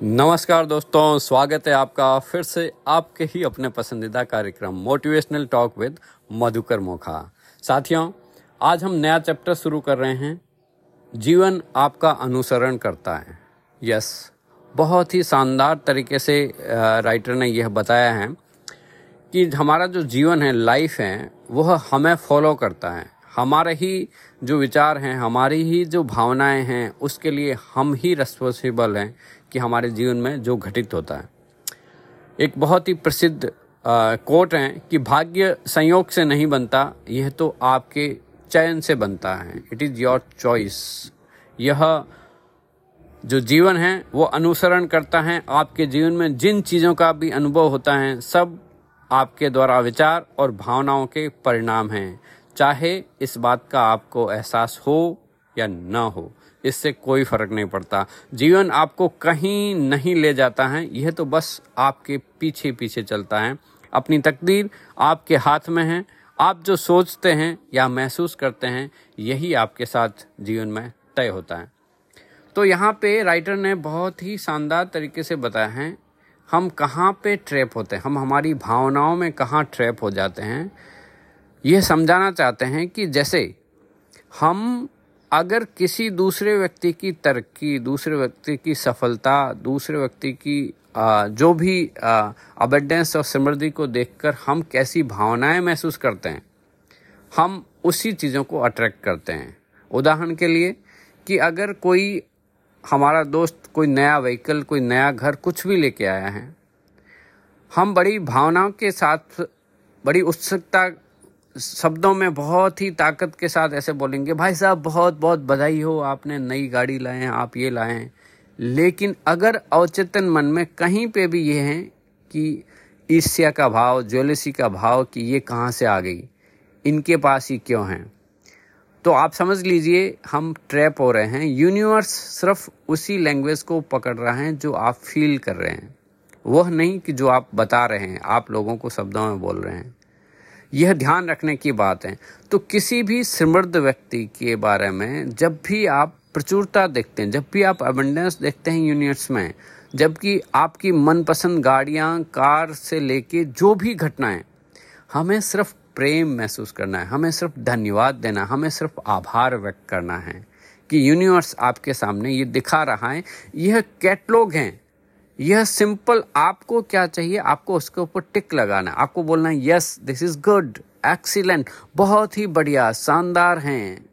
नमस्कार दोस्तों, स्वागत है आपका फिर से आपके ही अपने पसंदीदा कार्यक्रम motivational talk with Madhukar Mokha. साथियों, आज हम नया चैप्टर शुरू कर रहे हैं। जीवन आपका अनुसरण करता है। यस बहुत ही शानदार तरीके से राइटर ने यह बताया है कि हमारा जो जीवन है लाइफ है, वह हमें फॉलो करता है। हमारे ही जो विचार हैं, हमारी ही जो भावनाएँ हैं, उसके लिए हम ही रेस्पॉन्सिबल हैं कि हमारे जीवन में जो घटित होता है। एक बहुत ही प्रसिद्ध कोट है कि भाग्य संयोग से नहीं बनता, यह तो आपके चयन से बनता है। इट इज़ योर चॉइस यह जो जीवन है, वो अनुसरण करता है। आपके जीवन में जिन चीज़ों का भी अनुभव होता है, सब आपके द्वारा विचार और भावनाओं के परिणाम हैं। चाहे इस बात का आपको एहसास हो या ना हो, इससे कोई फ़र्क नहीं पड़ता। जीवन आपको कहीं नहीं ले जाता है, यह तो बस आपके पीछे पीछे चलता है। अपनी तकदीर आपके हाथ में है, आप जो सोचते हैं या महसूस करते हैं, यही आपके साथ जीवन में तय होता है। तो यहाँ पे राइटर ने बहुत ही शानदार तरीके से बताया है, हम कहाँ पे ट्रैप होते हैं, हम हमारी भावनाओं में कहाँ ट्रैप हो जाते हैं यह समझाना चाहते हैं कि जैसे हम अगर किसी दूसरे व्यक्ति की तरक्की, दूसरे व्यक्ति की सफलता, दूसरे व्यक्ति की जो भी अबेडेंस और समृद्धि को देखकर हम कैसी भावनाएँ महसूस करते हैं, हम उसी चीज़ों को अट्रैक्ट करते हैं। उदाहरण के लिए कि अगर कोई हमारा दोस्त, कोई नया व्हीकल कोई नया घर कुछ भी लेके आया है, हम बड़ी भावनाओं के साथ, बड़ी उत्सुकता शब्दों में बहुत ही ताकत के साथ ऐसे बोलेंगे, भाई साहब, बहुत बहुत बधाई हो, आपने नई गाड़ी लाए हैं, आप ये लाए हैं। लेकिन अगर अवचेतन मन में कहीं पे भी ये है कि ईर्ष्या का भाव, ज्वेलसी का भाव कि ये कहाँ से आ गई, इनके पास ही क्यों हैं? तो आप समझ लीजिए, हम ट्रैप हो रहे हैं। यूनिवर्स सिर्फ़ उसी लैंग्वेज को पकड़ रहा है जो आप फील कर रहे हैं। वह नहीं कि जो आप बता रहे हैं, आप लोगों को शब्दों में बोल रहे हैं। यह ध्यान रखने की बात है। तो किसी भी समृद्ध व्यक्ति के बारे में जब भी आप प्रचुरता देखते हैं, जब भी आप अबेंडेंस देखते हैं यूनिवर्स में, जबकि आपकी मनपसंद गाड़ियाँ, कार से लेके जो भी घटनाएँ, हमें सिर्फ़ प्रेम महसूस करना है, हमें सिर्फ़ धन्यवाद देना है, हमें सिर्फ़ आभार व्यक्त करना है कि यूनिवर्स आपके सामने ये दिखा रहा है। यह कैटलॉग हैं। यह सिंपल, आपको क्या चाहिए? आपको उसके ऊपर टिक लगाना आपको बोलना है, yes this is good excellent बहुत ही बढ़िया, शानदार हैं।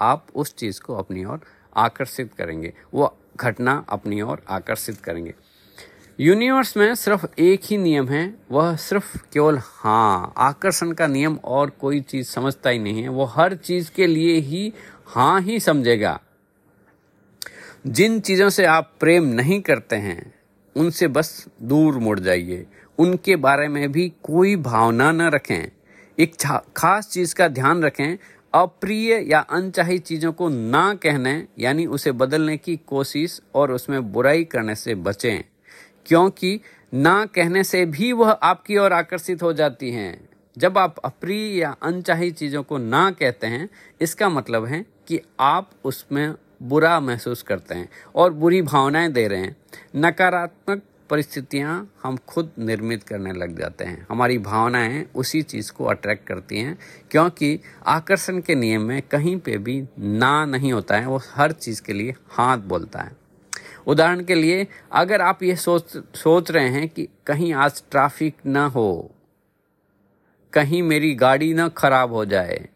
आप उस चीज़ को अपनी ओर आकर्षित करेंगे। वो घटना अपनी ओर आकर्षित करेंगे। यूनिवर्स में सिर्फ़ एक ही नियम है, वह सिर्फ़ केवल हाँ आकर्षण का नियम और कोई चीज़ समझता ही नहीं है। वो हर चीज़ के लिए ही हाँ ही समझेगा। जिन चीज़ों से आप प्रेम नहीं करते हैं उनसे बस दूर मुड़ जाइए। उनके बारे में भी कोई भावना न रखें। एक खास चीज़ का ध्यान रखें, अप्रिय या अनचाही चीज़ों को ना कहने, यानी उसे बदलने की कोशिश और उसमें बुराई करने से बचें। क्योंकि ना कहने से भी वह आपकी ओर आकर्षित हो जाती हैं। जब आप अप्रिय या अनचाही चीज़ों को ना कहते हैं, इसका मतलब है कि आप उसमें बुरा महसूस करते हैं और बुरी भावनाएँ दे रहे हैं। नकारात्मक परिस्थितियाँ हम खुद निर्मित करने लग जाते हैं। हमारी भावनाएँ उसी चीज़ को अट्रैक्ट करती हैं, क्योंकि आकर्षण के नियम में कहीं पे भी ना नहीं होता है, वो हर चीज़ के लिए हाथ बोलता है। उदाहरण के लिए, अगर आप ये सोच सोच रहे हैं कि कहीं आज ट्रैफ़िक ना हो, कहीं मेरी गाड़ी ना खराब हो जाए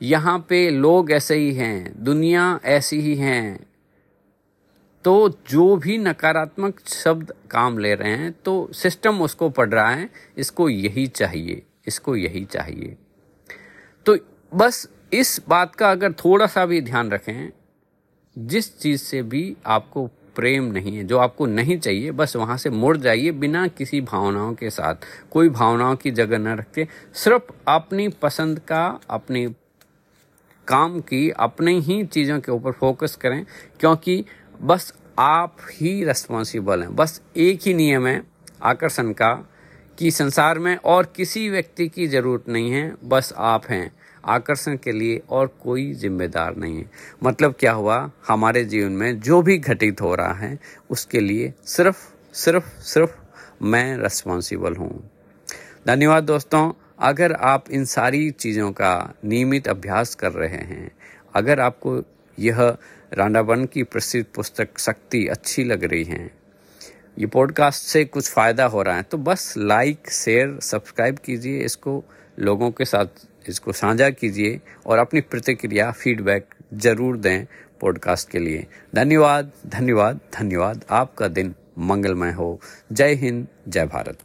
यहाँ पे लोग ऐसे ही हैं, दुनिया ऐसी ही हैं। तो जो भी नकारात्मक शब्द काम ले रहे हैं तो सिस्टम उसको पढ़ रहा है, इसको यही चाहिए, इसको यही चाहिए। तो बस इस बात का अगर थोड़ा सा भी ध्यान रखें, जिस चीज़ से भी आपको प्रेम नहीं है, जो आपको नहीं चाहिए, बस वहाँ से मुड़ जाइए बिना किसी भावनाओं के साथ। कोई भावनाओं की जगह न रखते सिर्फ़ अपनी पसंद का, अपनी काम की, अपने ही चीज़ों के ऊपर फोकस करें, क्योंकि बस आप ही रिस्पॉन्सिबल हैं। बस एक ही नियम है आकर्षण का, कि संसार में और किसी व्यक्ति की ज़रूरत नहीं है, बस आप हैं। आकर्षण के लिए और कोई जिम्मेदार नहीं है। मतलब क्या हुआ? हमारे जीवन में जो भी घटित हो रहा है, उसके लिए सिर्फ़ सिर्फ़ सिर्फ़ मैं रिस्पॉन्सिबल हूँ। धन्यवाद दोस्तों। अगर आप इन सारी चीज़ों का नियमित अभ्यास कर रहे हैं, अगर आपको यह रांडावन की प्रसिद्ध पुस्तक शक्ति अच्छी लग रही है, ये पॉडकास्ट से कुछ फ़ायदा हो रहा है तो बस लाइक, शेयर, सब्सक्राइब कीजिए, इसको लोगों के साथ, इसको साझा कीजिए और अपनी प्रतिक्रिया, फीडबैक ज़रूर दें पॉडकास्ट के लिए। धन्यवाद धन्यवाद धन्यवाद। आपका दिन मंगलमय हो। जय हिंद, जय भारत।